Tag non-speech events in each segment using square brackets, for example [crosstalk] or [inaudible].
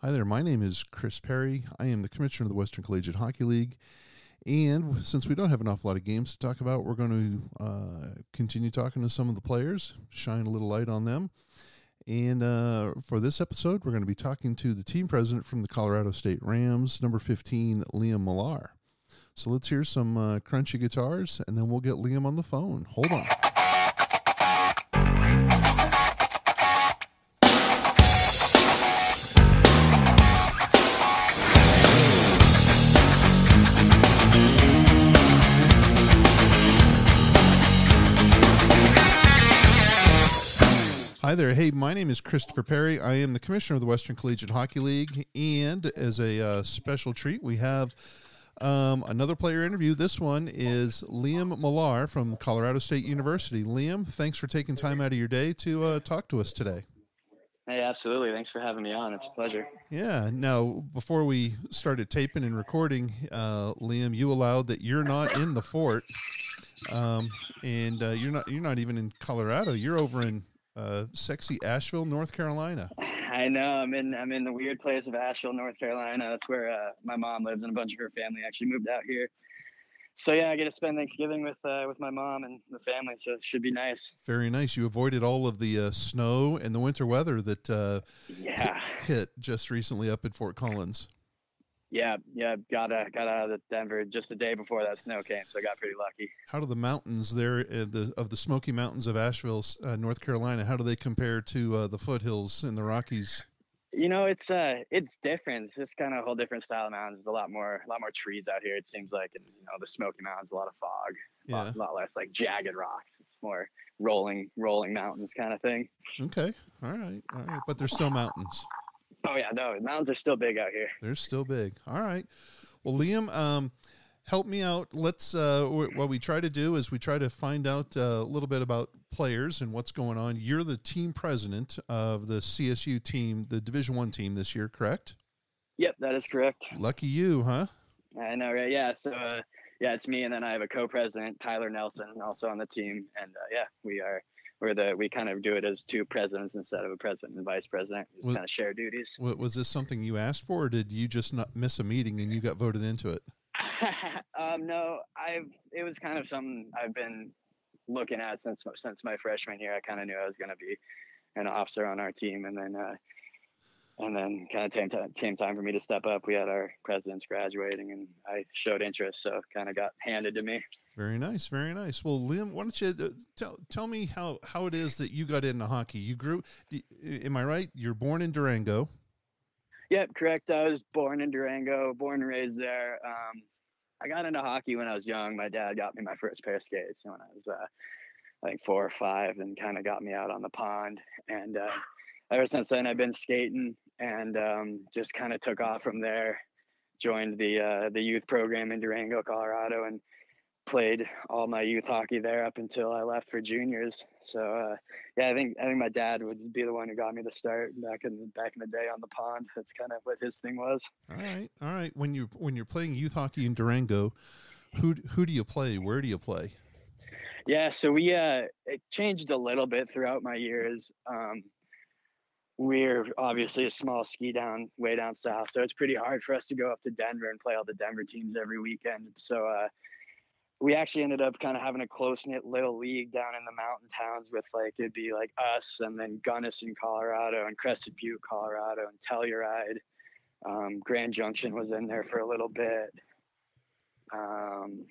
Hi there. My name is Chris Perry. I am the commissioner of the Western Collegiate Hockey League. And since we don't have an awful lot of games to talk about, we're going to uh, continue talking to some of the players, shine a little light on them. And uh, for this episode, we're going to be talking to the team president from the Colorado State Rams, number 15, Liam Millar. So let's hear some uh, crunchy guitars, and then we'll get Liam on the phone. Hold on. Hi there. Hey, my name is Christopher Perry. I am the commissioner of the Western Collegiate Hockey League. And as a uh, special treat, we have um, another player interview. This one is Liam Millar from Colorado State University. Liam, thanks for taking time out of your day to uh, talk to us today. Hey, absolutely. Thanks for having me on. It's a pleasure. Yeah. Now, before we started taping and recording, uh, Liam, you allowed that you're not in the fort, um, and uh, you're not you're not even in Colorado. You're over in uh, sexy Asheville, North Carolina. I know. I'm in. I'm in the weird place of Asheville, North Carolina. That's where uh, my mom lives, and a bunch of her family actually moved out here. So yeah, I get to spend Thanksgiving with uh, with my mom and the family. So it should be nice. Very nice. You avoided all of the uh, snow and the winter weather that uh, yeah hit, hit just recently up at Fort Collins. Yeah, yeah, got uh, got out of Denver just the day before that snow came, so I got pretty lucky. How do the mountains there, uh, the of the Smoky Mountains of Asheville, uh, North Carolina, how do they compare to uh, the foothills in the Rockies? You know, it's uh, it's different. It's just kind of a whole different style of mountains. There's a lot more, a lot more trees out here. It seems like, and you know, the Smoky Mountains, a lot of fog, a lot, a lot less like jagged rocks. It's more rolling, rolling mountains kind of thing. Okay, all right, all right, but they're still mountains. Oh yeah, no, the mountains are still big out here. They're still big. All right. Well, Liam, um, help me out. Let's. Uh, what we try to do is we try to find out uh, a little bit about players and what's going on. You're the team president of the CSU team, the Division One team this year, correct? Yep, that is correct. Lucky you, huh? I know, right? Yeah. So, uh, yeah, it's me, and then I have a co-president, Tyler Nelson, also on the team, and uh, yeah, we are we're the we kind of do it as two presidents instead of a president and vice president. Just was, kind of share duties. Was this something you asked for, or did you just not miss a meeting and you got voted into it? [laughs] um, no, I've it was kind of something I've been looking at since since my freshman year. I kind of knew I was going to be an officer on our team, and then uh, and then kind of came, time, came time for me to step up. We had our presidents graduating, and I showed interest, so kind of got handed to me. Very nice, very nice. Well, Liam, why don't you uh, tell tell me how how it is that you got into hockey? You grew, am I right? You're born in Durango. Yep, correct. I was born in Durango, born and raised there. Um, I got into hockey when I was young. My dad got me my first pair of skates when I was, uh, I think, four or five, and kind of got me out on the pond. And uh, ever since then, I've been skating and um, just kind of took off from there. Joined the uh, the youth program in Durango, Colorado, and played all my youth hockey there up until I left for juniors. So uh, yeah, I think I think my dad would be the one who got me to start back in back in the day on the pond. That's kind of what his thing was. All right, all right. When you when you're playing youth hockey in Durango, who who do you play? Where do you play? Yeah, so we uh, it changed a little bit throughout my years. Um, we're obviously a small ski down way down south, so it's pretty hard for us to go up to Denver and play all the Denver teams every weekend. So uh, we actually ended up kind of having a close knit little league down in the mountain towns with like it'd be like us and then Gunnison, Colorado, and Crested Butte, Colorado, and Telluride. Um, Grand Junction was in there for a little bit. Um,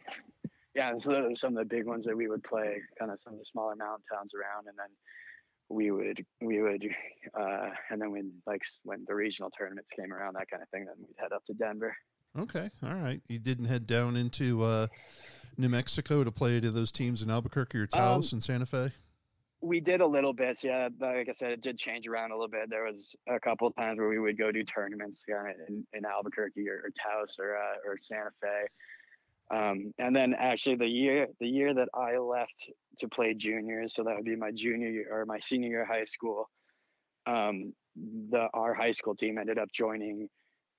yeah, so those are some of the big ones that we would play, kind of some of the smaller mountain towns around, and then we would we would [laughs] uh, and then when like when the regional tournaments came around that kind of thing then we'd head up to denver. Okay all right. You didn't head down into uh, new mexico to play to those teams in albuquerque or taos um, and santa fe? we did a little bit yeah like i said it did change around a little bit. There was a couple of times where we would go do tournaments of in, in albuquerque or, or taos or, uh, or santa fe um, and then actually the year the year that I left to play juniors, so that would be my junior year or my senior year of high school. Um, the our high school team ended up joining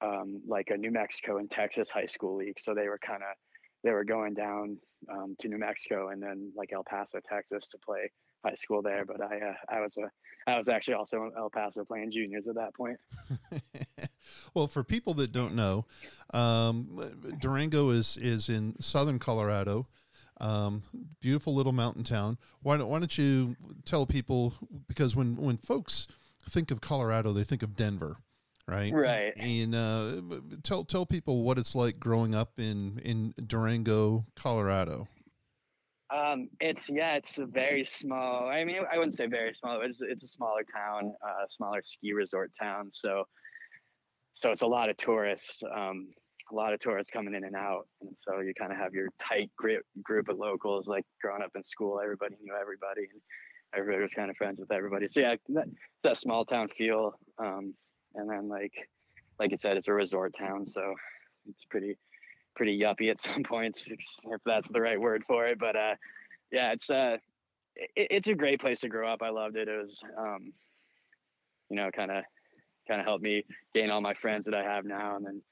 um, like a New Mexico and Texas high school league. So they were kind of they were going down um, to New Mexico and then like El Paso, Texas, to play high school there. But I uh, I was a I was actually also in El Paso playing juniors at that point. [laughs] Well, for people that don't know, um, Durango is is in southern Colorado. Um, beautiful little mountain town. Why don't Why don't you tell people because when when folks think of Colorado, they think of Denver, right? Right. And uh, tell tell people what it's like growing up in in Durango, Colorado. Um, it's yeah, it's a very small. I mean, I wouldn't say very small. It's it's a smaller town, uh, smaller ski resort town. So, so it's a lot of tourists. Um, a lot of tourists coming in and out, and so you kind of have your tight group group of locals. Like growing up in school, everybody knew everybody, and everybody was kind of friends with everybody. So yeah, that, that small town feel. Um, and then like like I said, it's a resort town, so it's pretty pretty yuppie at [laughs] some points, if that's the right word for it. But uh, yeah, it's uh, it, it's a great place to grow up. I loved it. It was, um, you know, kind of kind of helped me gain all my friends that I have now, and then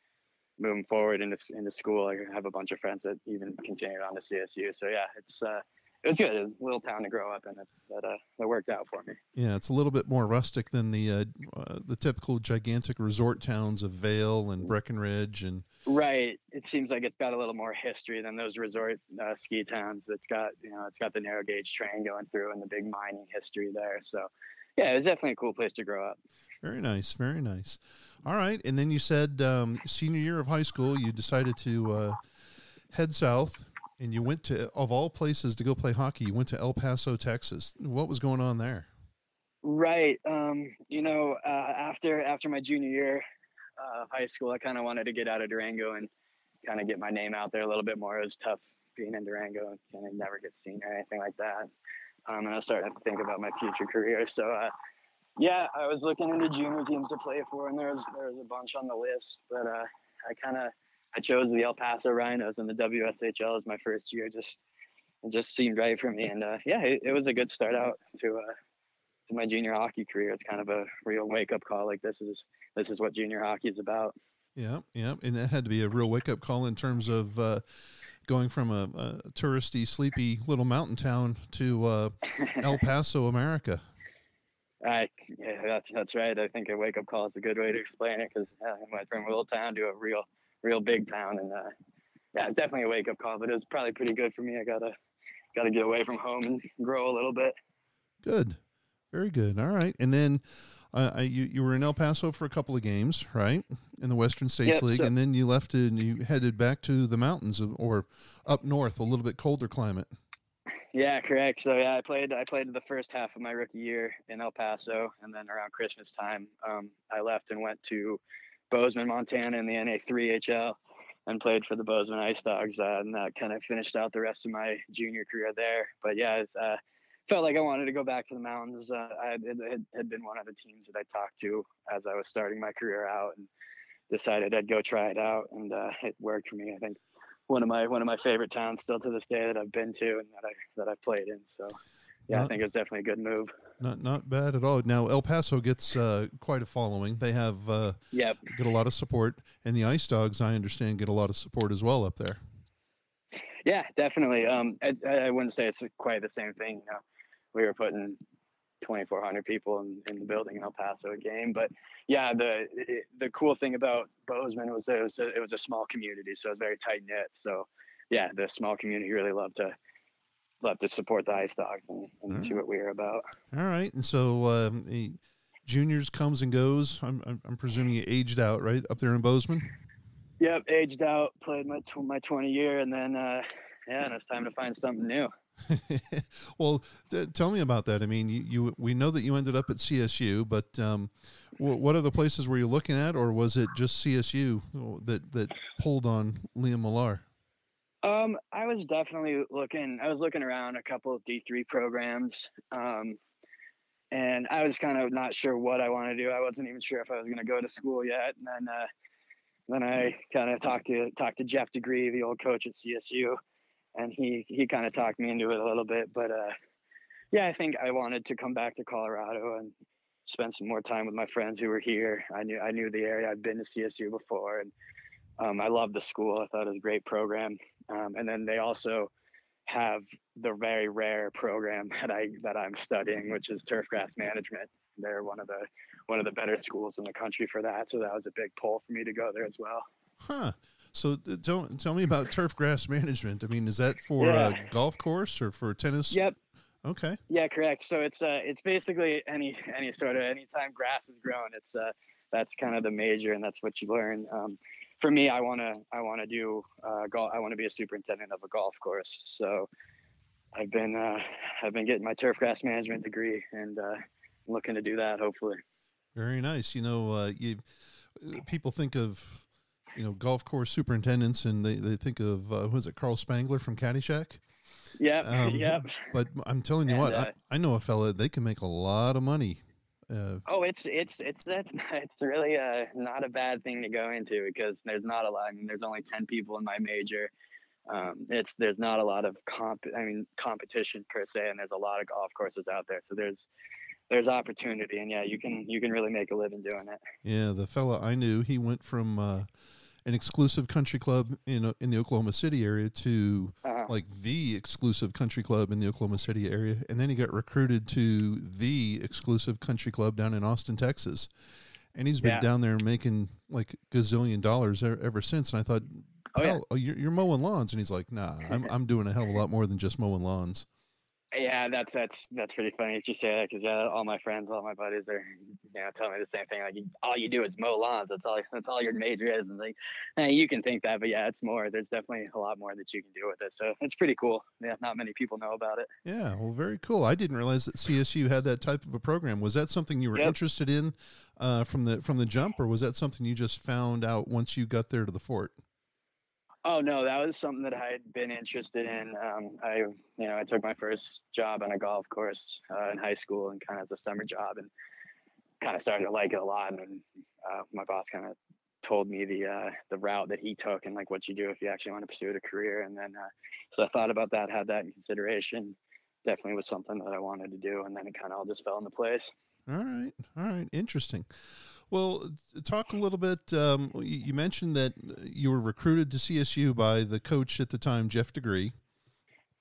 moving forward into into school, I have a bunch of friends that even continued on to CSU. So yeah, it's uh, it was good. It was a little town to grow up in. That that, uh, that worked out for me. Yeah, it's a little bit more rustic than the uh, uh, the typical gigantic resort towns of Vail and Breckenridge and. Right. It seems like it's got a little more history than those resort uh, ski towns. It's got you know it's got the narrow gauge train going through and the big mining history there. So yeah, it was definitely a cool place to grow up. Very nice. Very nice. All right, and then you said um, senior year of high school, you decided to uh, head south and you went to of all places to go play hockey you went to el paso texas what was going on there right um, you know uh, after after my junior year uh, of high school i kind of wanted to get out of durango and kind of get my name out there a little bit more it was tough being in durango and kind of never get seen or anything like that um, and i starting to think about my future career so uh, yeah i was looking into junior teams to play for and there was there was a bunch on the list but uh, i kind of I chose the El Paso Rhinos in the WSHL as my first year. Just it just seemed right for me, and uh, yeah, it, it, was a good start out to uh, to my junior hockey career. It's kind of a real wake up call. Like this is this is what junior hockey is about. Yeah, yeah, and that had to be a real wake up call in terms of uh, going from a, a, touristy, sleepy little mountain town to uh, El Paso, America. [laughs] I yeah, that's that's right. I think a wake up call is a good way to explain it because I went from a little town to a real real big town. And uh, yeah, it's definitely a wake up call, but it was probably pretty good for me. I gotta gotta get away from home and [laughs] grow a little bit. Good, very good. All right, and then. Uh, you you were in El Paso for a couple of games, right, in the Western States yep, League, so, and then you left and you headed back to the mountains of, or up north, a little bit colder climate. Yeah, correct. So yeah, I played I played the first half of my rookie year in El Paso, and then around Christmas time, um, I left and went to Bozeman, Montana in the NA3HL and played for the Bozeman Ice Dogs. Uh, and that kind of finished out the rest of my junior career there. But yeah, it uh, felt like I wanted to go back to the mountains. Uh, I had, had been one of the teams that I talked to as I was starting my career out and decided I'd go try it out. And uh, [laughs] it worked for me. I think one of my one of my favorite towns still to this day that I've been to and that I that I've played in. So yeah, not, I think it was definitely a good move. Not not bad at all. Now El Paso gets uh, quite a following. They have uh, yep. get a lot of support, and the Ice Dogs, I understand, get a lot of support as well up there. Yeah, definitely. Um, I, I wouldn't say it's quite the same thing. You know, we were putting 2,400 people in, in the building in El Paso a game, but yeah, the the cool thing about Bozeman was it was a, it was a small community, so it was very tight knit. So yeah, the small community really loved to love to support the Ice Dogs and, and see what we're about. All right, and so um, juniors comes and goes. I'm, I'm, I'm presuming you aged out right up there in Bozeman. Yep, aged out. Played my my 20 year, and then uh, yeah, and it's time to find something new. [laughs] well, tell me about that. I mean, you, you, we know that you ended up at CSU, but um, w- what other places were you looking at, or was it just CSU that that pulled on Liam Millar? Um, I was definitely looking. I was looking around a couple of D three programs, um, and I was kind of not sure what I wanted to do. I wasn't even sure if I was going to go to school yet. And then, uh, then I kind of talked to talked to Jeff Degree, the old coach at CSU, and he he kind of talked me into it a little bit. But uh, yeah, I think I wanted to come back to Colorado and spend some more time with my friends who were here. I knew I knew the area. I'd been to CSU before, and um, I loved the school. I thought it was a great program. Um, and then they also have the very rare program that I that I'm studying, which is turfgrass management. They're one of the one of the better schools in the country for that. So that was a big pull for me to go there as well. Huh. So don't tell me about turf grass management. I mean, is that for Yeah. a golf course or for tennis? Yep. Okay. Yeah, correct. So it's uh it's basically any any sort of anytime grass is grown, it's uh that's kind of the major and that's what you learn. Um, for me, I wanna I wanna do uh golf. I want to be a superintendent of a golf course. So I've been uh I've been getting my turf grass management degree and uh, looking to do that hopefully. Very nice. You know, uh, you people think of you know golf course superintendents, and they, they think of uh, who is it, Carl Spackler from Caddyshack. Yep. Um, [laughs] yep. But I'm telling you And, what, uh, I, I know a fella they can make a lot of money. Uh, Oh, it's it's it's that [laughs] it's really uh not a bad thing to go into because there's not a lot. I mean, there's only ten people in my major. Um, it's there's not a lot of comp. I mean, competition per se, and there's a lot of golf courses out there. So there's there's opportunity, and yeah, you can you can really make a living doing it. yeah, the fella I knew, he went from uh, an exclusive country club in uh, in the Oklahoma City area to Uh, like the exclusive country club in the Oklahoma City area, and then he got recruited to the exclusive country club down in Austin, Texas, and he's been Yeah. down there making like gazillion dollars ever, ever since. And I thought, Oh, yeah. Oh, you're, you're mowing lawns, and he's like, Nah, [laughs] I'm I'm doing a hell of a lot more than just mowing lawns. Yeah, that's that's that's pretty funny that you say that because yeah, all my friends, all my buddies are you know telling me the same thing. Like all you do is mow lawns. That's all. That's all your major is. And like, eh, you can think that, but yeah, it's more. There's definitely a lot more that you can do with it. So it's pretty cool. Yeah, not many people know about it. Yeah, well, very cool. I didn't realize that CSU had that type of a program. Was that something you were Yep. interested in uh, from the from the jump, or was that something you just found out once you got there to the fort? Oh no, that was something that I had been interested in. Um, I, you know, I took my first job on a golf course uh, in high school and kind of as a summer job, and kind of started to like it a lot. And uh, my boss kind of told me the uh, the route that he took and like what you do if you actually want to pursue a career. And then, uh, so I thought about that, had that in consideration. Definitely was something that I wanted to do, and then it kind of all just fell into place. All right, all right, interesting. Well, talk a little bit. Um, you mentioned that you were recruited to CSU by the coach at the time, Jeff Degree.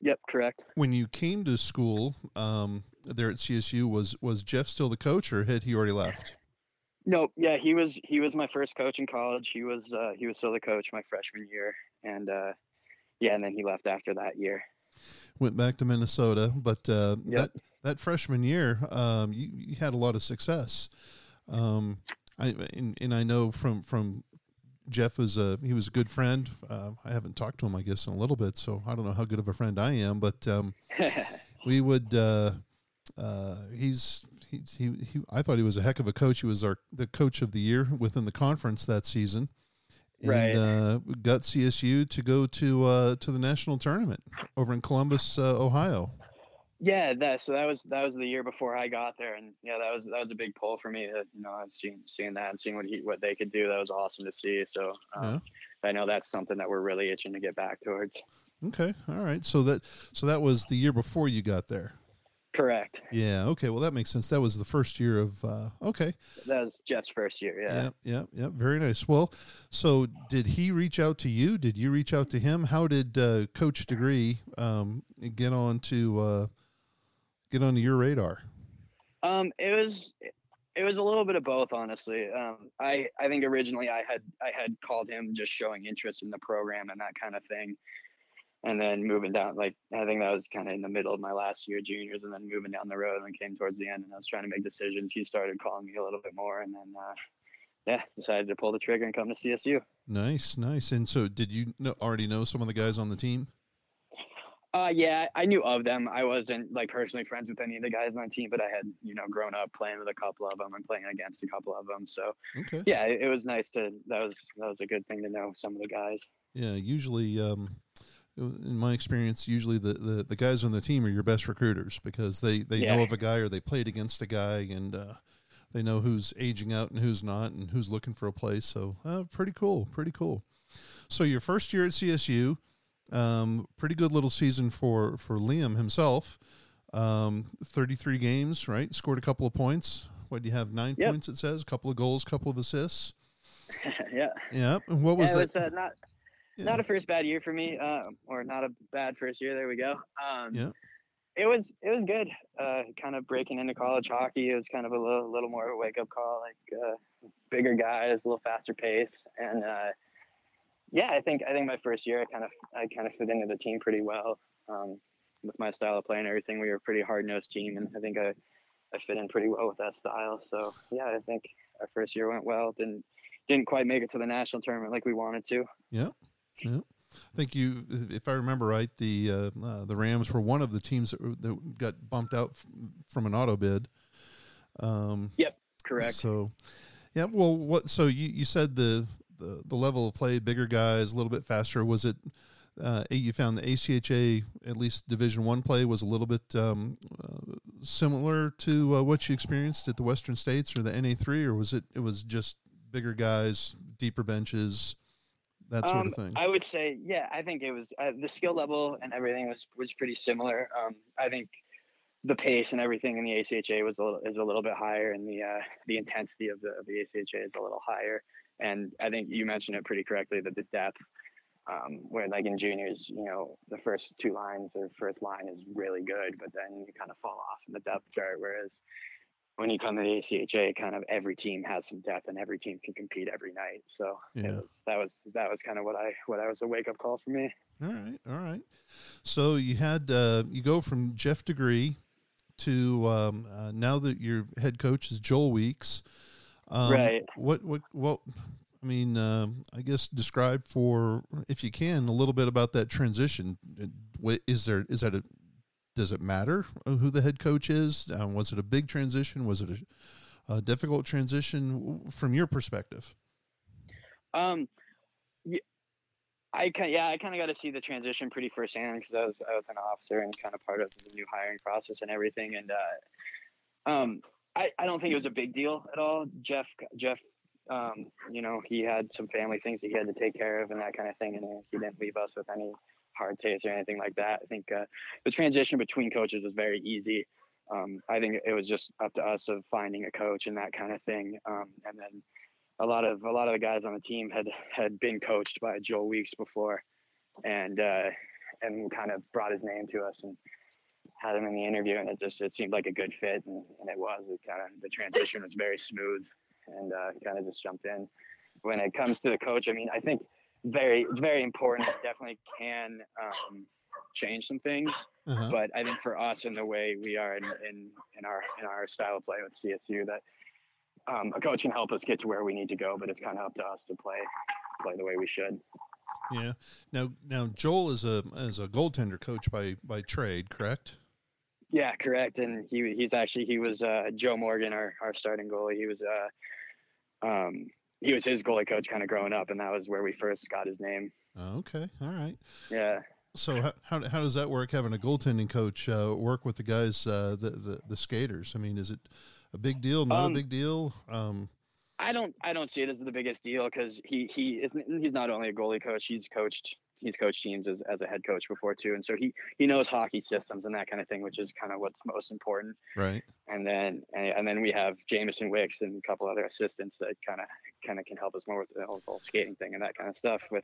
Yep, correct. When you came to school um, there at CSU, was was Jeff still the coach, or had he already left? No, Yeah, he was he was my first coach in college. He was uh, he was still the coach my freshman year, and uh, yeah, and then he left after that year. Went back to Minnesota, but uh, Yep. that that freshman year, um, you, you had a lot of success. Um, I and, and I know from from Jeff was a he was a good friend. Uh, I haven't talked to him, I guess, in a little bit, so I don't know how good of a friend I am, but um, [laughs] we would. Uh, uh, he's he's he, he. I thought he was a heck of a coach. He was our the coach of the year within the conference that season. And, Right. Uh, got CSU to go to uh, to the national tournament over in Columbus, uh, Ohio. Yeah, that so that was that was the year before I got there, and yeah, that was that was a big pull for me. That you know, seeing seeing that and seeing what he what they could do. That was awesome to see. So um, I know that's something that we're really itching to get back towards. Okay, all right. So that so that was the year before you got there. Correct. Yeah. Okay. Well, that makes sense. That was the first year of. Uh, okay. That was Jeff's first year. Yeah. Yep. Yep. Yep. Very nice. Well, so did he reach out to you? Did you reach out to him? How did uh, Coach Degree um, get on to uh, get onto your radar? Um, it was it was a little bit of both, honestly. Um, I I think originally I had I had called him just showing interest in the program and that kind of thing, and then moving down like I think that was kind of in the middle of my last year juniors, and then moving down the road and came towards the end, and I was trying to make decisions. He started calling me a little bit more, and then uh, yeah, decided to pull the trigger and come to CSU. Nice. Nice. And so, did you know, already know some of the guys on the team? Uh, yeah, I knew of them. I wasn't like personally friends with any of the guys on the team, but I had, you know, grown up playing with a couple of them and playing against a couple of them. So Okay. yeah, it, it was nice to. That was that was a good thing to know some of the guys. Yeah. Usually, um, in my experience, usually the, the, the guys on the team are your best recruiters because they, they know of a guy or they played against a guy and uh, they know who's aging out and who's not and who's looking for a place. So uh, pretty cool. Pretty cool. So your first year at CSU, um, pretty good little season for, for Liam himself. Um, 33 games, right? Scored a couple of points. What do you have? Nine Yep. points, it says. A couple of goals, couple of assists. [laughs] yeah, Yeah. And what was yeah, it that? was uh, not Yeah. not a first bad year for me, uh, or not a bad first year. There we go. Um, Yeah. it was it was good. Uh, kind of breaking into college hockey. It was kind of a little, little more of a wake up call. Like uh, bigger guys, a little faster pace, and uh, yeah, I think I think my first year I kind of I kind of fit into the team pretty well. Um, with my style of play and everything, we were a pretty hard nosed team, and I think I I fit in pretty well with that style. So yeah, I think our first year went well. Didn't didn't quite make it to the national tournament like we wanted to. Yeah, yeah. I think you, if I remember right, the uh, uh, the Rams were one of the teams that, that got bumped out f- from an auto bid. Um, yep, correct. So, yeah. Well, what? So you, you said the, the the level of play, bigger guys, a little bit faster. Was it? Uh, you found the ACHA, at least Division One play, was a little bit um, uh, similar to uh, what you experienced at the Western States or the NA three, or was it? It was just bigger guys, deeper benches that sort um, of thing? I would say, yeah, I think it was uh, the skill level and everything was was pretty similar. Um, I think the pace and everything in the ACHA was a little, is a little bit higher, and the uh, the intensity of the of the ACHA is a little higher. And I think you mentioned it pretty correctly that the depth, um, where like in juniors, you know, the first two lines or first line is really good, but then you kind of fall off in the depth chart. Whereas when you come to the ACHA, kind of every team has some depth and every team can compete every night. So yeah. was, that was that was kind of what I what I was a wake up call for me. All right, all right. So you had uh, you go from Jeff Degree to um, uh, now that your head coach is Joel Weeks. Um, right. What what what? I mean, uh, I guess describe for if you can a little bit about that transition. Is there is that a does it matter who the head coach is? Um, was it a big transition? Was it a, a difficult transition from your perspective? Um, yeah, I kind yeah, I kind of got to see the transition pretty firsthand because I was I was an officer and kind of part of the new hiring process and everything. And uh, um, I I don't think it was a big deal at all. Jeff Jeff, um, you know, he had some family things that he had to take care of and that kind of thing, and he didn't leave us with any hard taste or anything like that. I think uh, the transition between coaches was very easy. Um, I think it was just up to us of finding a coach and that kind of thing. Um, and then a lot of a lot of the guys on the team had had been coached by Joel Weeks before, and uh, and kind of brought his name to us and had him in the interview, and it just it seemed like a good fit, and, and it was. It kind of the transition was very smooth, and uh, kind of just jumped in. When it comes to the coach, I mean, I think very it's very important. It definitely can um, change some things. Uh-huh. But I think for us and the way we are in, in, in our in our style of play with CSU, that um, a coach can help us get to where we need to go, but it's kind of up to us to play play the way we should. Yeah. Now now Joel is a is a goaltender coach by by trade, correct? Yeah, correct. And he he's actually he was uh, Joe Morgan, our our starting goalie. He was uh um he was his goalie coach kind of growing up, and that was where we first got his name. Okay, all right. Yeah. So how, how, how does that work? Having a goaltending coach uh, work with the guys, uh, the, the the skaters. I mean, is it a big deal? Not um, a big deal? Um, I don't I don't see it as the biggest deal because he he isn't he's not only a goalie coach. He's coached he's coached teams as, as a head coach before too, and so he he knows hockey systems and that kind of thing, which is kind of what's most important. Right. And then and, and then we have Jameson Wicks and a couple other assistants that kind of kind of can help us more with the whole, whole, skating thing and that kind of stuff with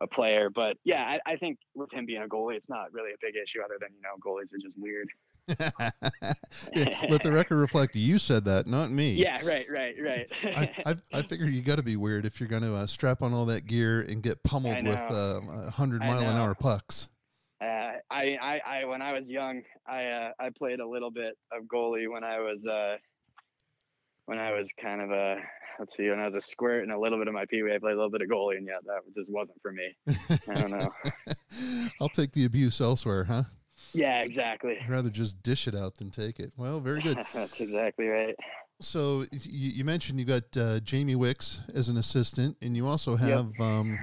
a player. But yeah, I, I think with him being a goalie, it's not really a big issue other than you know goalies are just weird. [laughs] Let the record reflect you said that, not me. Yeah, right, right, right. I, I, I figure you got to be weird if you're going to uh, strap on all that gear and get pummeled with uh, 100 mile an hour pucks. Uh, I, I, I, when I was young, I, uh, I played a little bit of goalie when I was, uh, when I was kind of a, let's see, when I was a squirt and a little bit of my pee wee, I played a little bit of goalie, and yeah, that just wasn't for me. I don't know. [laughs] I'll take the abuse elsewhere, huh? Yeah, exactly. I'd rather just dish it out than take it. Well, very good. [laughs] That's exactly right. So you, you mentioned you got uh, Jamie Wicks as an assistant, and you also have. Yep. Um,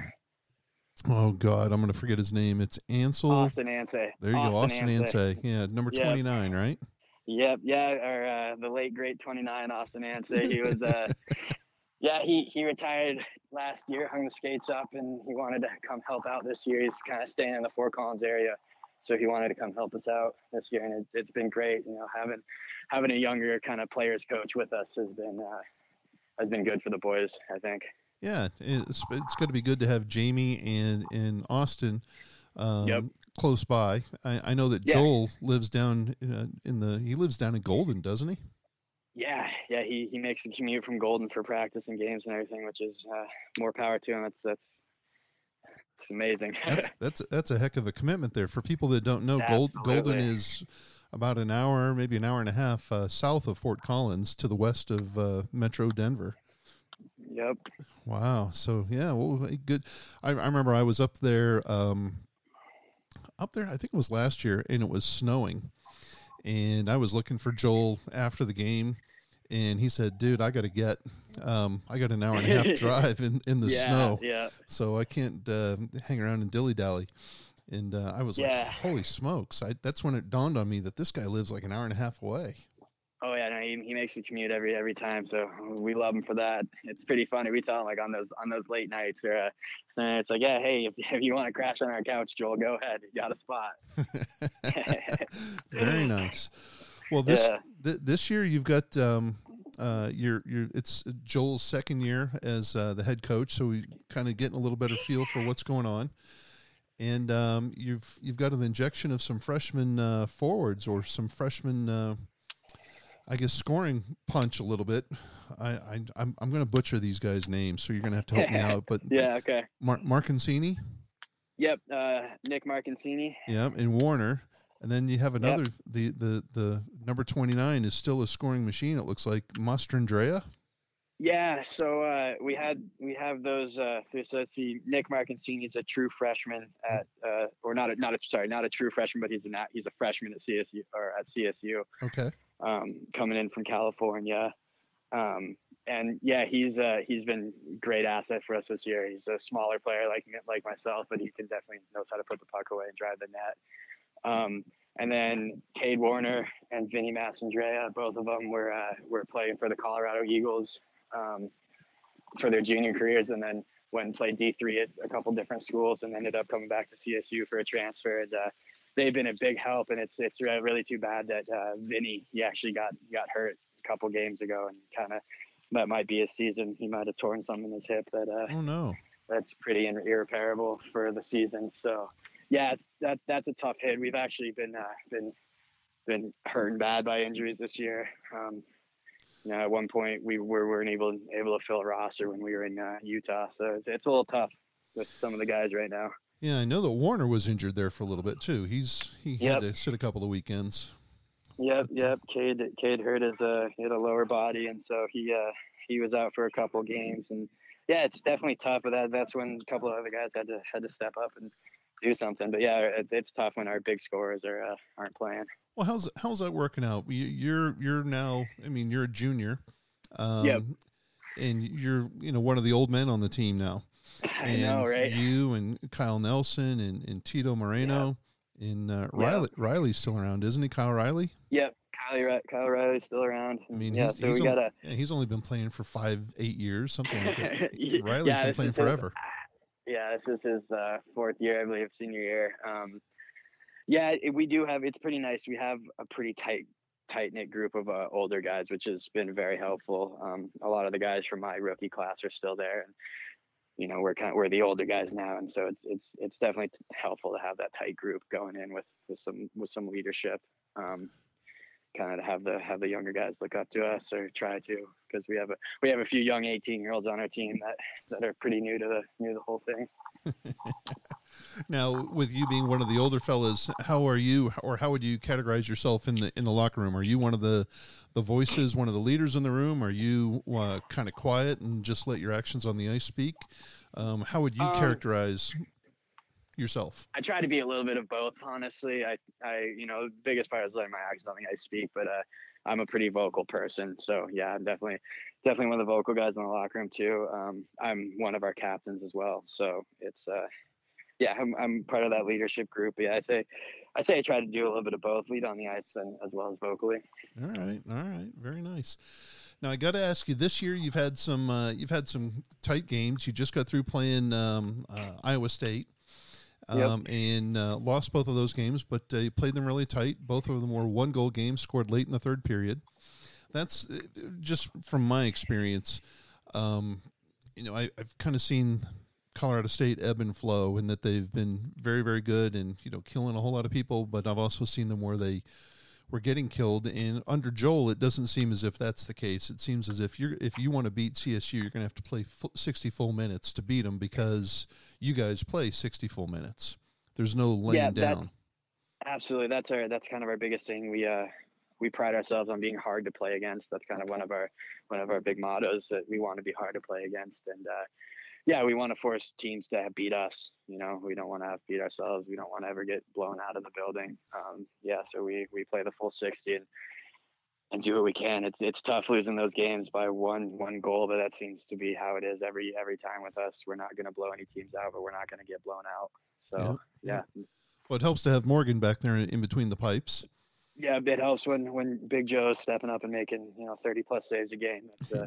oh God, I'm going to forget his name. It's Ansel. Austin Ansay. There you Austin go, Austin Ansay. Yeah, number yep. 29, right? Yep. Yeah, or uh, the late great 29 Austin Ansay. He [laughs] was. Uh, yeah, he he retired last year, hung the skates up, and he wanted to come help out this year. He's kind of staying in the Fort Collins area so he wanted to come help us out this year, and it, has been great. You know, having having a younger kind of players coach with us has been uh, has been good for the boys. I think. Yeah, it's it's going to be good to have Jamie and in Austin. Um, yep. close by. I, I know that Yeah. Joel lives down uh, in the. He lives down in Golden, doesn't he? Yeah, yeah, he, he makes a commute from Golden for practice and games and everything, which is uh, more power to him. That's that's it's amazing. That's [laughs] that's that's a heck of a commitment there. For people that don't know, Gold, Golden is about an hour, maybe an hour and a half uh, south of Fort Collins, to the west of uh, Metro Denver. yep. Wow. So yeah, well, good. I, I remember I was up there, um, up there. I think it was last year, and it was snowing, and I was looking for Joel after the game, and he said, "Dude, I got to get, um, I got an hour and a half [laughs] drive in in the yeah, snow, Yeah. so I can't uh, hang around and dilly dally." And uh, I was like, "Holy smokes!" I, that's when it dawned on me that this guy lives like an hour and a half away. Oh yeah, no, he, he makes the commute every every time, so we love him for that. It's pretty funny. We tell him like on those on those late nights, or uh, so it's like, yeah, hey, if, if you want to crash on our couch, Joel, go ahead. You got a spot. [laughs] [laughs] Very nice. Well, this Yeah. th- this year you've got um, uh, your your it's Joel's second year as uh, the head coach, so we kind of getting a little better feel for what's going on. And um, you've you've got an injection of some freshman uh, forwards or some freshman, uh, I guess, scoring punch a little bit. I, I I'm I'm going to butcher these guys' names, so you're going to have to help me out. But [laughs] yeah. Okay. Mar- Marcancini, Yep. Uh, Nick Marcancini. Yep, and Warner, and then you have another. The the the number twenty nine is still a scoring machine. It looks like Mastrandrea. Yeah, so uh, we had we have those. Uh, so let's see, Nick Marcancini is a true freshman at, uh, or not a not a sorry, not a true freshman, but he's a he's a freshman at CSU or at CSU, Okay, um, coming in from California. Um, and yeah, he's uh, he's been great asset for us this year. He's a smaller player like like myself, but he can definitely knows how to put the puck away and drive the net. Um, and then Cade Warner and Vinny Mastrandrea, both of them were uh, were playing for the Colorado Eagles um, for their junior careers, and then went and played D three at a couple different schools, and ended up coming back to CSU for a transfer. And uh, they've been a big help, and it's it's really too bad that uh, Vinny he actually got got hurt a couple games ago, and kind of that might be his season. He might have torn something in his hip that uh, oh no, that's pretty ir- irreparable for the season. So yeah, it's that that's a tough hit. We've actually been uh, been been hurting bad by injuries this year. Um, you know, at one point we were, weren't able able to fill a roster when we were in uh, Utah, so it's it's a little tough with some of the guys right now. yeah, I know that Warner was injured there for a little bit too. He's he Yep. had to sit a couple of weekends. Yep, yep. Cade Cade hurt his uh had a lower body, and so he uh he was out for a couple games, and yeah, it's definitely tough. But that that's when a couple of other guys had to had to step up and do something. But yeah, it's, it's tough when our big scorers are uh, aren't playing. Well, how's how's that working out? You- You're you're now. I mean, you're a junior. Um, Yep. And you're you know one of the old men on the team now. [laughs] I And know, right? You and Kyle Nelson and, and Tito Moreno and uh, Riley. Riley's still around, isn't he? Kyle Riley. Yep, Kyle, Kyle Riley's still around. I mean, yeah, he's, so he's we gotta. yeah, he's only been playing for five, eight years, something like that. [laughs] Yeah, Riley's this been playing forever. Yeah, this is his uh, fourth year, I believe, senior year. Um, yeah, it, we do have. It's pretty nice. We have a pretty tight, tight knit group of uh, older guys, which has been very helpful. Um, a lot of the guys from my rookie class are still there, and you know we're kind of we're the older guys now, and so it's it's it's definitely helpful to have that tight group going in with with some with some leadership. Um, kind of have the have the younger guys look up to us or try to because we have a we have a few young 18 year olds on our team that that are pretty new to the new to the whole thing [laughs] Now, with you being one of the older fellas, how are you, or how would you categorize yourself in the in the locker room? Are you one of the the voices, one of the leaders in the room? Are you uh, kind of quiet and just let your actions on the ice speak? Um, how would you Um, characterize yourself? I try to be a little bit of both, honestly. I, I, you know, the biggest part is letting my actions on the ice speak, but uh, I'm a pretty vocal person, so yeah, I'm definitely, definitely one of the vocal guys in the locker room too. Um, I'm one of our captains as well, so it's, uh, yeah, I'm, I'm part of that leadership group. Yeah, I say, I say I try to do a little bit of both, lead on the ice and as well as vocally. All right, all right, very nice. Now I got to ask you. This year, you've had some uh, you've had some tight games. You just got through playing um, uh, Iowa State. Yep. Um, and uh, lost both of those games, but uh, played them really tight. Both of them were one goal games, scored late in the third period. That's uh, just from my experience. Um, you know, I, I've kind of seen Colorado State ebb and flow, and that they've been very, very good and you know killing a whole lot of people. But I've also seen them where they were getting killed. And under Joel, it doesn't seem as if that's the case. It seems as if you're if you want to beat CSU, you're going to have to play sixty full minutes to beat them because you guys play sixty full minutes. There's no laying yeah, down. Absolutely, that's our that's kind of our biggest thing. We uh we pride ourselves on being hard to play against. That's kind of one of our one of our big mottos that we want to be hard to play against. And uh, yeah, we want to force teams to beat us. You know, we don't want to have beat ourselves. We don't want to ever get blown out of the building. Um, yeah, so we we play the full 60 and and do what we can. It's it's tough losing those games by one one goal, but that seems to be how it is every every time with us. We're not going to blow any teams out, but we're not going to get blown out. So yeah. yeah. Well, it helps to have Morgan back there in between the pipes. Yeah, it helps when when Big Joe's stepping up and making you know thirty plus saves a game. That's uh,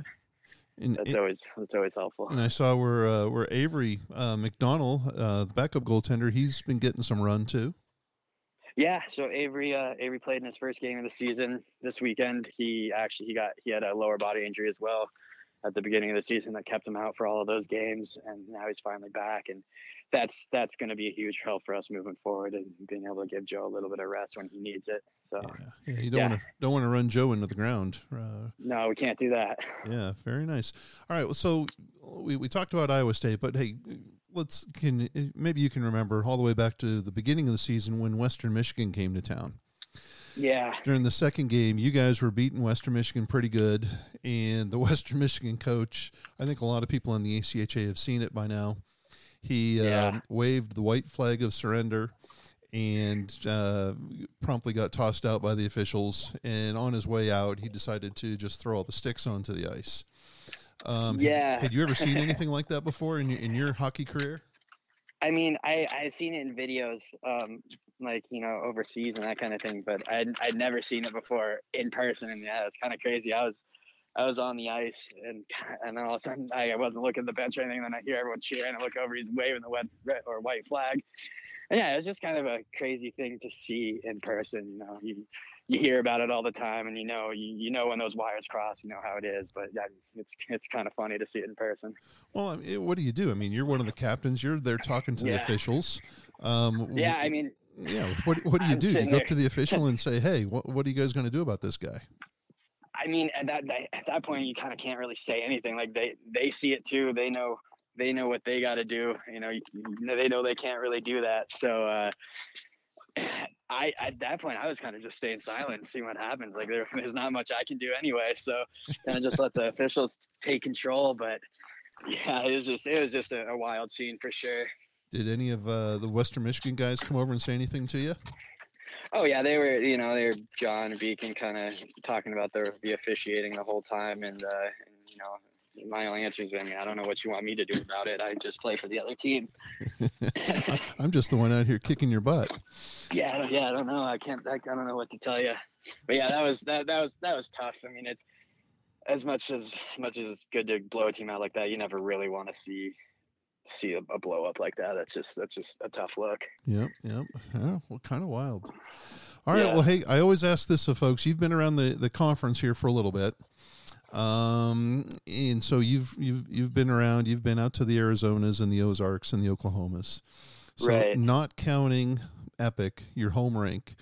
and, that's always that's always helpful. And I saw where uh, where Avery uh, McDonald, uh, the backup goaltender, he's been getting some run too. Yeah, so Avery uh, Avery played in his first game of the season this weekend. He actually he got he had a lower body injury as well at the beginning of the season that kept him out for all of those games, and now he's finally back. And that's that's going to be a huge help for us moving forward and being able to give Joe a little bit of rest when he needs it. So yeah, yeah you don't yeah. want to don't want to run Joe into the ground. Uh, no, we can't do that. [laughs] Yeah, very nice. All right, well, so we we talked about Iowa State, but hey, let's can maybe you can remember all the way back to the beginning of the season when Western Michigan came to town. Yeah. During the second game, you guys were beating Western Michigan pretty good, and the [laughs] Western Michigan coach, I think a lot of people in the ACHA have seen it by now he yeah. um, waved the white flag of surrender and uh, promptly got tossed out by the officials. And on his way out, he decided to just throw all the sticks onto the ice. Um, yeah. Had, had, you ever seen [laughs] anything like that before in your, in your hockey career? I mean, I I've seen it in videos, um, like you know, overseas and that kind of thing, but I'd I'd never seen it before in person, and yeah, it's kind of crazy. I was I was on the ice and [laughs] and then all of a sudden I wasn't looking at the bench or anything. And then I hear everyone cheering. I look over, he's waving the red, red or white flag. And yeah, it was just kind of a crazy thing to see in person. You know, you you hear about it all the time, and you know you, you know when those wires cross, you know how it is. But yeah, it's it's kind of funny to see it in person. Well, I mean, what do you do? I mean, you're one of the captains. You're there talking to yeah. the officials. Um, yeah, I mean, yeah. What what do you I'm do? Do you go up to the official [laughs] and say, "Hey, what what are you guys going to do about this guy?" I mean, at that at that point, you kind of can't really say anything. Like they they see it too. They know they know what they got to do. You know, they know they can't really do that. So uh, [sighs] I at that point, I was kind of just staying silent seeing what happens. Like there, [laughs] there's not much I can do anyway. So kind just let the officials take control. But yeah, it was just it was just a, a wild scene for sure. Did any of uh, the Western Michigan guys come over and say anything to you? Oh yeah, they were. You know, they were John and Beacon kind of talking about the the officiating the whole time, and, uh, and you know, my only answer is, I mean, I don't know what you want me to do about it. I just play for the other team. [laughs] I'm just the one out here kicking your butt. Yeah, yeah, I don't know. I can't. I, I don't know what to tell you. But yeah, that was that that was that was tough. I mean, it's as much as much as it's good to blow a team out like that. You never really want to see see a, a, blow up like that. That's just that's just a tough look. Yep, yep. Yeah, well, kind of wild. All right. Yeah. Well, hey, I always ask this of folks. You've been around the the conference here for a little bit, um, and so you've you've you've been around. You've been out to the Arizonas and the Ozarks and the Oklahomas. So, right. not counting Epic, your home rink.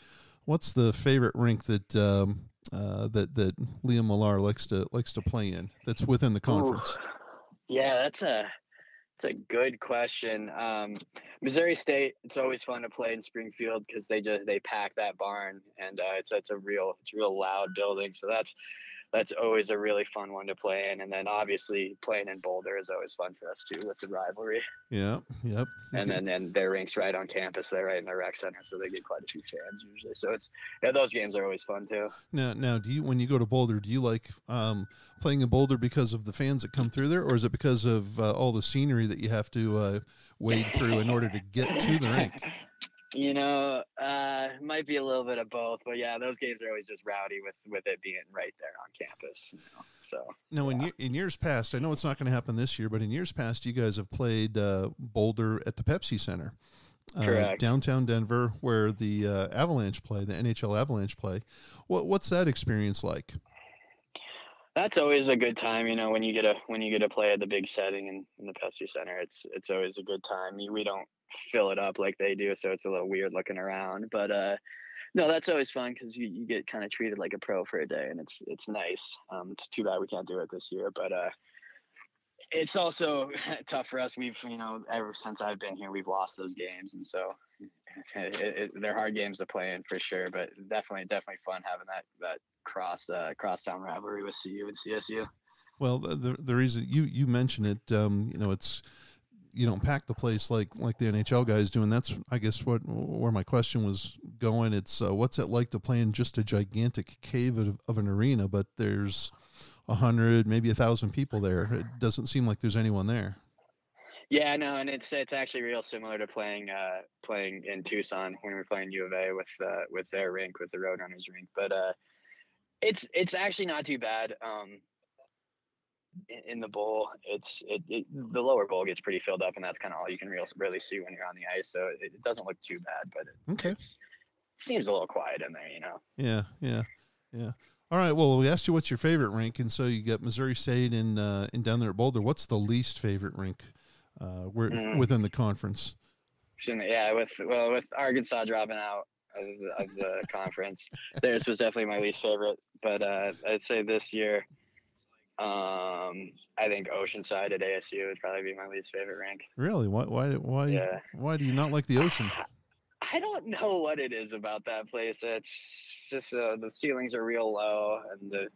What's the favorite rink that um, uh, that that Liam Millar likes to likes to play in? That's within the conference. Ooh. Yeah, that's a it's a good question. Um, Missouri State, it's always fun to play in Springfield because they just they pack that barn and uh, it's it's a real it's a real loud building. So that's that's always a really fun one to play in. And then obviously playing in Boulder is always fun for us too with the rivalry. Yeah. Yep. And then and their rinks right on campus. They're right in the rec center, so they get quite a few fans usually. So it's yeah, those games are always fun too. Now, now, do you when you go to Boulder, do you like um, playing in Boulder because of the fans that come through there, or is it because of uh, all the scenery that you have to uh, wade through in order to get to the rink? [laughs] You know, uh, might be a little bit of both, but yeah, those games are always just rowdy with with it being right there on campus. You know, so no, yeah. in in years past, I know it's not going to happen this year, but in years past, you guys have played uh, Boulder at the Pepsi Center, uh, downtown Denver, where the uh, Avalanche play, the NHL Avalanche play. What what's that experience like? That's always a good time, you know, when you get a when you get to play at the big setting in, in the Pepsi Center. It's it's always a good time. We don't fill it up like they do, so it's a little weird looking around. But uh, no, that's always fun because you, you get kind of treated like a pro for a day, and it's it's nice. Um, it's too bad we can't do it this year, but uh, it's also [laughs] tough for us. We've you know ever since I've been here, we've lost those games, and so [laughs] it, it, they're hard games to play in for sure. But definitely definitely fun having that that cross uh, crosstown rivalry with CU and CSU. Well, the the reason you you mentioned it, um, you know, it's you don't pack the place like like the NHL guys do, and that's I guess what where my question was going. It's uh, what's it like to play in just a gigantic cave of, of an arena, but there's a hundred, maybe a thousand people there. It doesn't seem like there's anyone there. Yeah, no, and it's it's actually real similar to playing uh, playing in Tucson when we were playing U of A with uh, with their rink with the Roadrunners rink, but uh, it's it's actually not too bad. Um, in the bowl, it's it, it, the lower bowl gets pretty filled up, and that's kind of all you can really really see when you're on the ice. So it, it doesn't look too bad, but it, okay, it seems a little quiet in there, you know. Yeah, yeah, yeah. All right. Well, we asked you what's your favorite rink, and so you got Missouri State and uh, and down there at Boulder. What's the least favorite rink uh, where, mm. within the conference? Yeah, with well, with Arkansas dropping out of the, of the conference, theirs was definitely my least favorite. But uh, I'd say this year, um, I think Oceanside at ASU would probably be my least favorite rink. Really? Why? Why? Why? Yeah. Why do you not like the ocean? I don't know what it is about that place. It's just uh, the ceilings are real low and the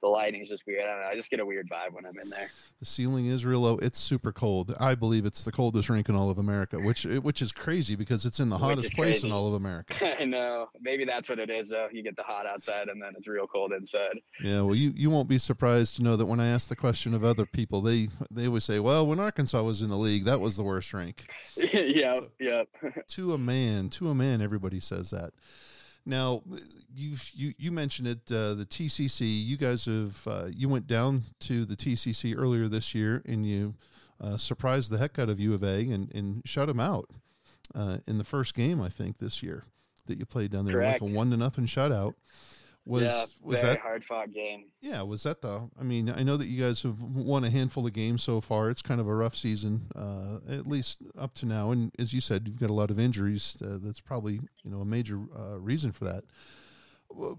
the lighting's just weird. I don't know. I just get a weird vibe when I'm in there. The ceiling is real low. It's super cold. I believe it's the coldest rink in all of America, which which is crazy because it's in the hottest place in all of [laughs] America. I know. Maybe that's what it is though. You get the hot outside and then it's real cold inside. Yeah, well you, you won't be surprised to know that when I ask the question of other people, they they always say, Well, when Arkansas was in the league, that was the worst rink. [laughs] yep, so, yep. [laughs] to a man, to a man, everybody says that. Now, you you you mentioned it, uh, the TCC. You guys have uh, you went down to the TCC earlier this year, and you uh, surprised the heck out of U of A and and shut them out uh, in the first game. I think this year that you played down there, Correct. like a one to nothing shutout. Was yeah, was that hard fought game? Yeah, was that the? I mean, I know that you guys have won a handful of games so far. It's kind of a rough season, uh, at least up to now. And as you said, you've got a lot of injuries. Uh, that's probably you know a major uh, reason for that.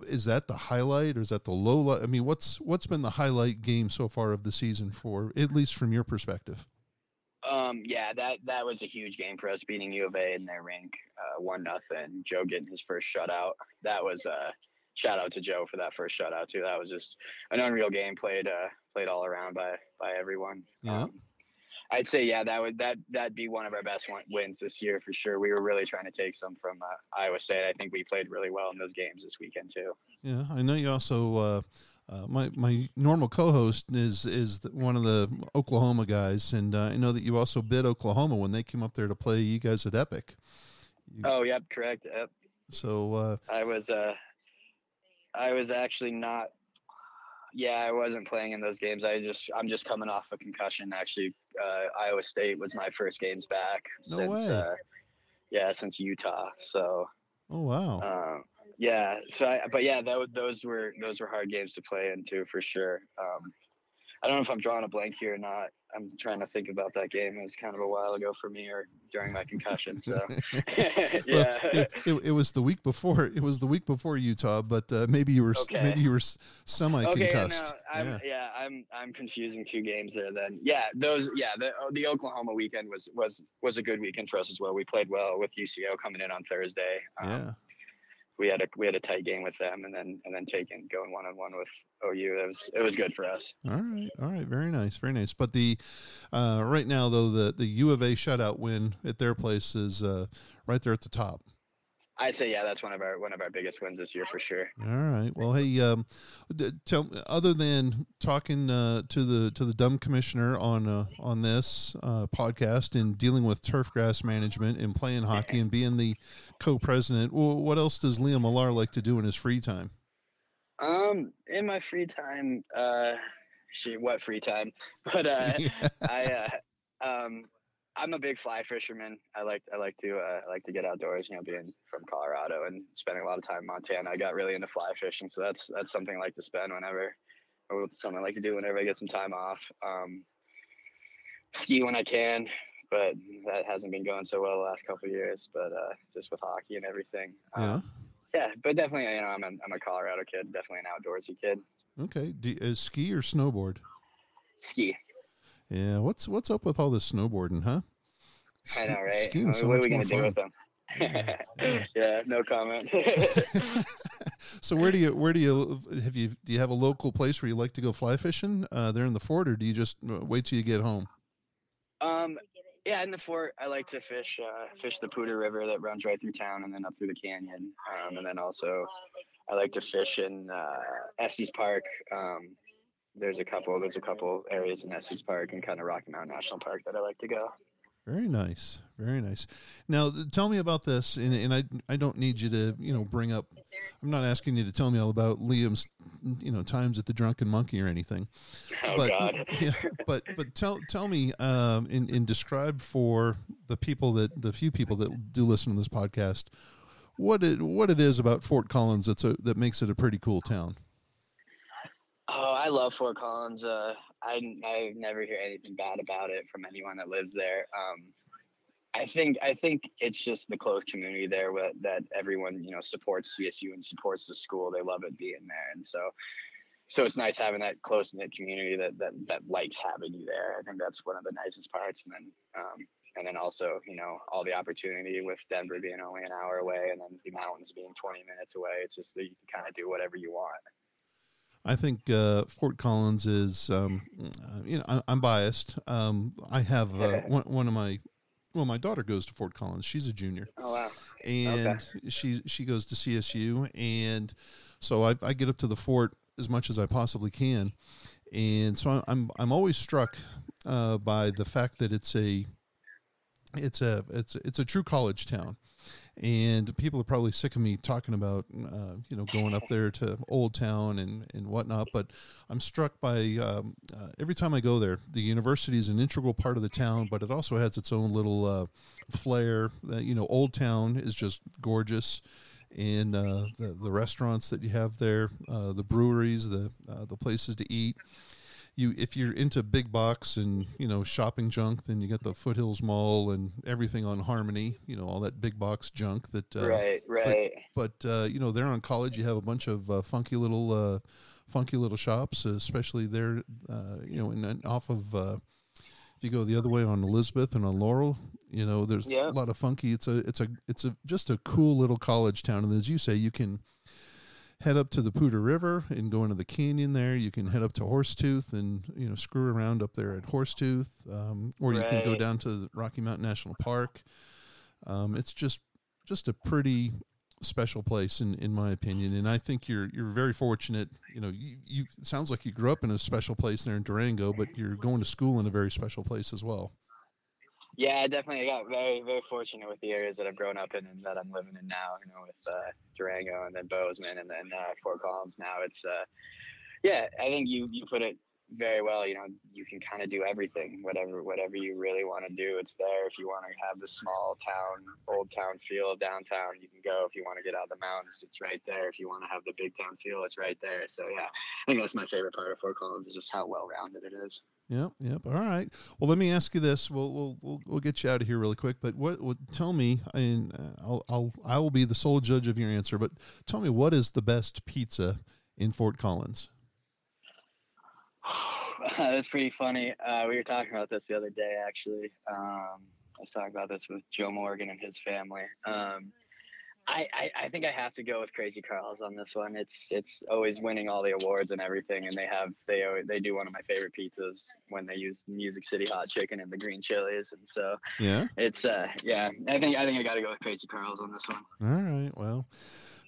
Is that the highlight, or is that the low? Light? I mean, what's what's been the highlight game so far of the season for at least from your perspective? Um, yeah, that that was a huge game for us, beating U of A in their rink, uh, one nothing. Joe getting his first shutout. That was uh shout out to Joe for that first shutout too. That was just an unreal game played uh, played all around by by everyone. Yeah. Um, I'd say yeah, that would that that'd be one of our best wins this year for sure. We were really trying to take some from uh, Iowa State. I think we played really well in those games this weekend too. Yeah, I know you also. Uh, uh, my my normal co-host is is one of the Oklahoma guys, and uh, I know that you also bid Oklahoma when they came up there to play you guys at Epic. You, oh, yep, correct. Yep. So uh, I was uh, I was actually not. Yeah, I wasn't playing in those games. I just I'm just coming off a concussion. Actually, uh, Iowa State was my first games back no since way. Uh, yeah since Utah. So. Oh wow. Um, yeah. So, I, but yeah, that, those were those were hard games to play into for sure. Um, I don't know if I'm drawing a blank here or not. I'm trying to think about that game. It was kind of a while ago for me, or during my concussion. So, [laughs] [laughs] yeah, well, it, it, it, was the week before. It was the week before Utah, but uh, maybe you were okay. maybe you were semi concussed. Okay, no, I'm, yeah. yeah, I'm I'm confusing two games there. Then, yeah, those, yeah, the oh, the Oklahoma weekend was was was a good weekend for us as well. We played well with UCO coming in on Thursday. Um, yeah we had a we had a tight game with them, and then and then taking going one on one with OU. It was it was good for us. All right, all right, very nice, very nice. But the uh, right now though the the U of A shutout win at their place is uh, right there at the top. I say yeah, that's one of our one of our biggest wins this year for sure. All right. Well, hey, um, tell other than talking uh, to the to the dumb commissioner on uh, on this uh, podcast and dealing with turf grass management and playing hockey and being the co-president, well, what else does Liam Millar like to do in his free time? Um, in my free time, uh, she what free time? [laughs] But uh, [laughs] yeah. I uh, um I'm a big fly fisherman. I like I like to uh, I like to get outdoors. You know, being from Colorado and spending a lot of time in Montana, I got really into fly fishing. So that's that's something I like to spend whenever or something I like to do whenever I get some time off. Um, ski when I can, but that hasn't been going so well the last couple years. But uh, just with hockey and everything. Yeah. Um, yeah, but definitely, you know, I'm a, I'm a Colorado kid, definitely an outdoorsy kid. Okay. Do, is ski or snowboard? Ski. Yeah. What's what's up with all this snowboarding, huh? I know, right? Skiing what so what are we gonna do with them? Yeah. [laughs] yeah, no comment. [laughs] so where do you where do you have you do you have a local place where you like to go fly fishing uh, there in the fort, or do you just uh, wait till you get home? um, yeah, in the fort, I like to fish uh, fish the Poudre River that runs right through town and then up through the canyon. Um, and then also, I like to fish in uh, Estes Park. Um, there's a couple there's a couple areas in Estes Park and kind of Rocky Mountain National Park that I like to go. Very nice, very nice. Now, tell me about this, and, and I I don't need you to you know bring up. I'm not asking you to tell me all about Liam's you know times at the Drunken Monkey or anything. [laughs] Oh but God. [laughs] yeah, but but tell tell me um, and, and describe for the people that the few people that do listen to this podcast what it what it is about Fort Collins that's a, that makes it a pretty cool town. Oh, I love Fort Collins. Uh, I I never hear anything bad about it from anyone that lives there. Um, I think I think it's just the close community there with, that everyone you know supports CSU and supports the school. They love it being there, and so so it's nice having that close knit community that, that that likes having you there. I think that's one of the nicest parts, and then um, and then also you know all the opportunity with Denver being only an hour away, and then the mountains being 20 minutes away. It's just that you can kind of do whatever you want. I think uh, Fort Collins is, um, uh, you know, I, I'm biased. Um, I have uh, [laughs] one, one of my, well, my daughter goes to Fort Collins. She's a junior, Oh wow. and she she goes to CSU, and so I, I get up to the fort as much as I possibly can, and so I'm I'm always struck uh, by the fact that it's a it's a it's it's a true college town and people are probably sick of me talking about uh, you know going up there to Old Town and and whatnot. But I'm struck by um, uh, every time I go there, the university is an integral part of the town, but it also has its own little uh, flair. You know, Old Town is just gorgeous. And uh, the the restaurants that you have there, uh, the breweries, the uh, the places to eat, you if you're into big box and you know shopping junk, then you got the Foothills Mall and everything on Harmony. You know all that big box junk that. Uh, right. Right. But uh, you know there on college, you have a bunch of uh, funky little, uh, funky little shops, especially there. Uh, you know, and, and off of. Uh, if you go the other way on Elizabeth and on Laurel, you know there's Yeah. a lot of funky. It's a it's a it's a just a cool little college town, and as you say, you can head up to the Poudre River and go into the canyon there. You can head up to Horsetooth and you know screw around up there at Horsetooth, um, or you can go down to Rocky Mountain National Park. Um, it's just just a pretty special place in, in my opinion, and I think you're you're very fortunate. You know, you, you it sounds like you grew up in a special place there in Durango, but you're going to school in a very special place as well. Yeah, definitely. I got very, very fortunate with the areas that I've grown up in and that I'm living in now. You know, with uh, Durango and then Bozeman and then uh, Fort Collins. Now it's, uh, yeah, I think you you put it very well. You know, you can kind of do everything, whatever whatever you really want to do. It's there. If you want to have the small town, old town feel of downtown, you can go. If you want to get out of the mountains, it's right there. If you want to have the big town feel, it's right there. So yeah, I think that's my favorite part of Fort Collins is just how well rounded it is. Yep, yep. All right. Well, let me ask you this. We'll we'll we'll, we'll get you out of here really quick. But what? what tell me, and uh, I'll I'll I will be the sole judge of your answer. But tell me, what is the best pizza in Fort Collins? [sighs] That's pretty funny. Uh, we were talking about this the other day, actually. Um, I was talking about this with Joe Morgan and his family. Um, I, I, I think I have to go with Krazy Karl's on this one. It's it's always winning all the awards and everything, and they have they they do one of my favorite pizzas when they use Music City hot chicken and the green chilies, and so Yeah. it's uh yeah I think I think I got to go with Krazy Karl's on this one. All right. Well,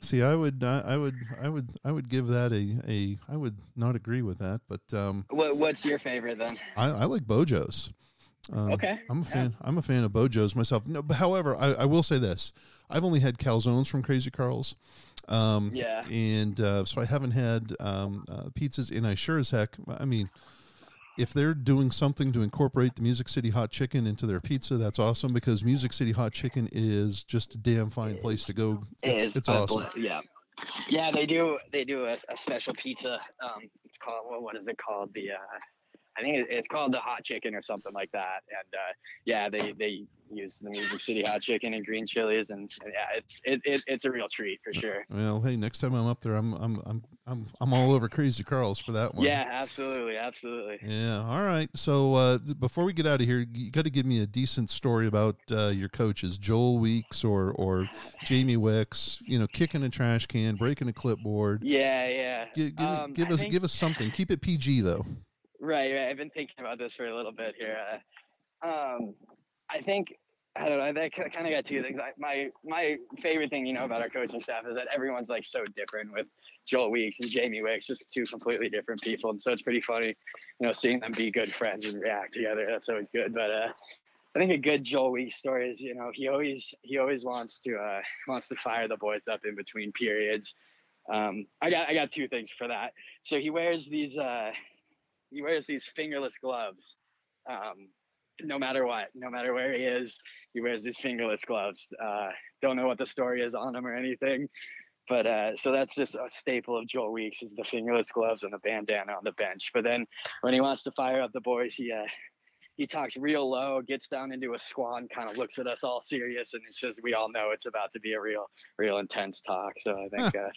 see, I would I would I would I would give that a a I would not agree with that, but um, What what's your favorite then? I, I like Beau Jo's. Um, Okay, I'm a yeah. fan. I'm a fan of Beau Jo's myself. No, but however, I, I will say this: I've only had calzones from Krazy Karl's. Um, Yeah. and uh, so I haven't had um, uh, pizzas. And I sure as heck, I mean, if they're doing something to incorporate the Music City Hot Chicken into their pizza, that's awesome because Music City Hot Chicken is just a damn fine place to go. It It's, is it's awesome. yeah. Yeah, they do. They do a, a special pizza. Um, it's called what? What is it called? The uh, I think it's called the hot chicken or something like that. And uh, yeah, they they use the Music City hot chicken and green chilies, and, yeah, it's it, it, it's a real treat for sure. Well, hey, next time I'm up there, I'm I'm I'm I'm I'm all over Krazy Karl's for that one. Yeah, absolutely, absolutely. Yeah. All right. So uh, before we get out of here, you got to give me a decent story about uh, your coaches, Joel Weeks or or Jamie Wicks. You know, kicking a trash can, breaking a clipboard. Yeah, yeah. Give, give, Um, give us think- give us something. Keep it PG though. Right, right. I've been thinking about this for a little bit here. Uh, um, I think I don't know. That kind of got two things. My my favorite thing, you know, about our coaching staff is that everyone's like so different. With Joel Weeks and Jamie Wicks, just two completely different people, and so it's pretty funny, you know, seeing them be good friends and react together. That's always good. But uh, I think a good Joel Weeks story is, you know, he always he always wants to uh, wants to fire the boys up in between periods. Um, I got I got two things for that. So he wears these uh, he wears these fingerless gloves. Um, no matter what, no matter where he is, he wears these fingerless gloves. Uh, don't know what the story is on them or anything, but uh, so that's just a staple of Joel Weeks is the fingerless gloves and the bandana on the bench. But then when he wants to fire up the boys, he uh, he talks real low, gets down into a squat, and kind of looks at us all serious, and it's just we all know it's about to be a real, real intense talk. So I think uh,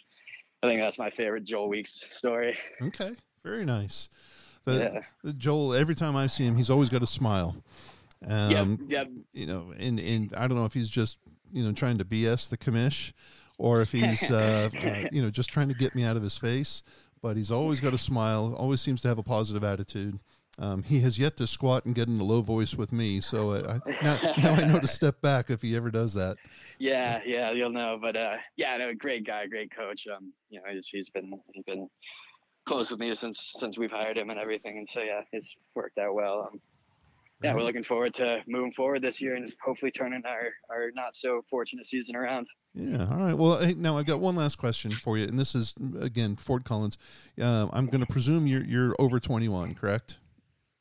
I think that's my favorite Joel Weeks story. Okay. Very nice. The, Yeah. Joel, every time I see him, he's always got a smile. Um, yep, yep. you know, and and I don't know if he's just you know trying to BS the commish, or if he's uh, [laughs] uh, you know just trying to get me out of his face. But he's always got a smile. Always seems to have a positive attitude. Um, he has yet to squat and get in a low voice with me, so I, I, now, now I know to [laughs] step back if he ever does that. Yeah, yeah, you'll know. But uh, yeah, no, great guy, great coach. Um, you know, he's, he's been he's been close with me since since we've hired him and everything, and so yeah, it's worked out well. Um, yeah, we're looking forward to moving forward this year and hopefully turning our our not so fortunate season around. Yeah. All right. Well, hey, now I've got one last question for you, and this is again Fort Collins. Uh, I'm going to presume you're you're over 21, correct?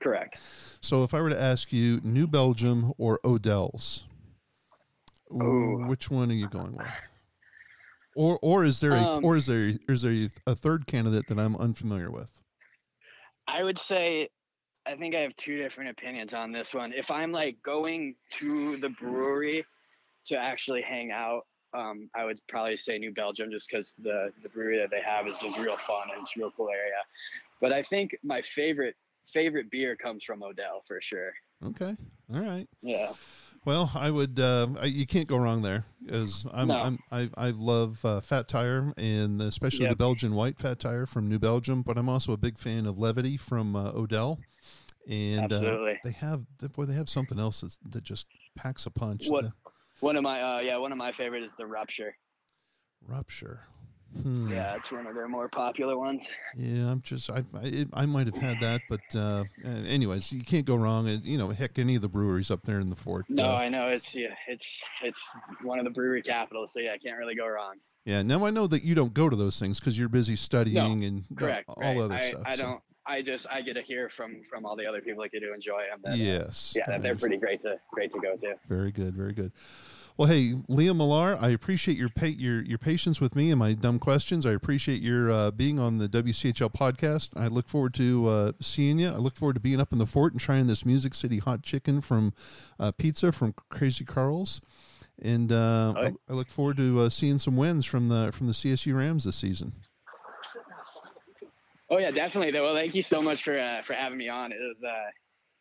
Correct. So if I were to ask you New Belgium or Odell's, Ooh. which one are you going with? Or or is there a Um, or is there is there a third candidate that I'm unfamiliar with? I would say I think I have two different opinions on this one. If I'm like going to the brewery to actually hang out, um, I would probably say New Belgium just because the, the brewery that they have is just real fun and it's a real cool area. But I think my favorite favorite beer comes from Odell for sure. Okay. All right. Yeah. Well, I would. Uh, I, you can't go wrong there, as I'm. No. I'm I, I love uh, Fat Tire and especially the Belgian White Fat Tire from New Belgium. But I'm also a big fan of Levity from uh, Odell, and uh, they have boy they have something else that's, that just packs a punch. What- The One of my uh, yeah, one of my favorite is the Rupture. rupture. Hmm. Yeah, it's one of their more popular ones. Yeah, I'm just I I, I might have had that, but uh, uh, anyways, you can't go wrong. And you know, heck, any of the breweries up there in the fort. No, uh, I know it's yeah, it's it's one of the brewery capitals, so yeah, I can't really go wrong. yeah. Now I know that you don't go to those things because you're busy studying and uh, Correct. all right. other I, stuff. I so- don't. I just I get to hear from from all the other people that get to enjoy them. That, uh, Yes. yeah, that they're pretty great to great to go to. Very good. Very good. Well, hey, Liam Millar, I appreciate your pa- your your patience with me and my dumb questions. I appreciate your uh, being on the WCHL podcast. I look forward to uh, seeing you. I look forward to being up in the fort and trying this Music City hot chicken from uh, pizza from Krazy Karl's. And uh, I, I look forward to uh, seeing some wins from the from the CSU Rams this season. Oh yeah, definitely. Well, thank you so much for uh, for having me on. It was uh,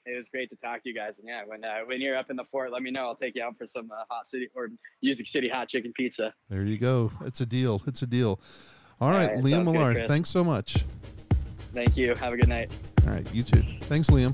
it was great to talk to you guys. And yeah, when uh, when you're up in the fort, let me know. I'll take you out for some uh, hot city or Music City hot chicken pizza. There you go. It's a deal. It's a deal. All All right, right, Liam Millar, thanks so much. Thank you. Have a good night. All right, you too. Thanks, Liam.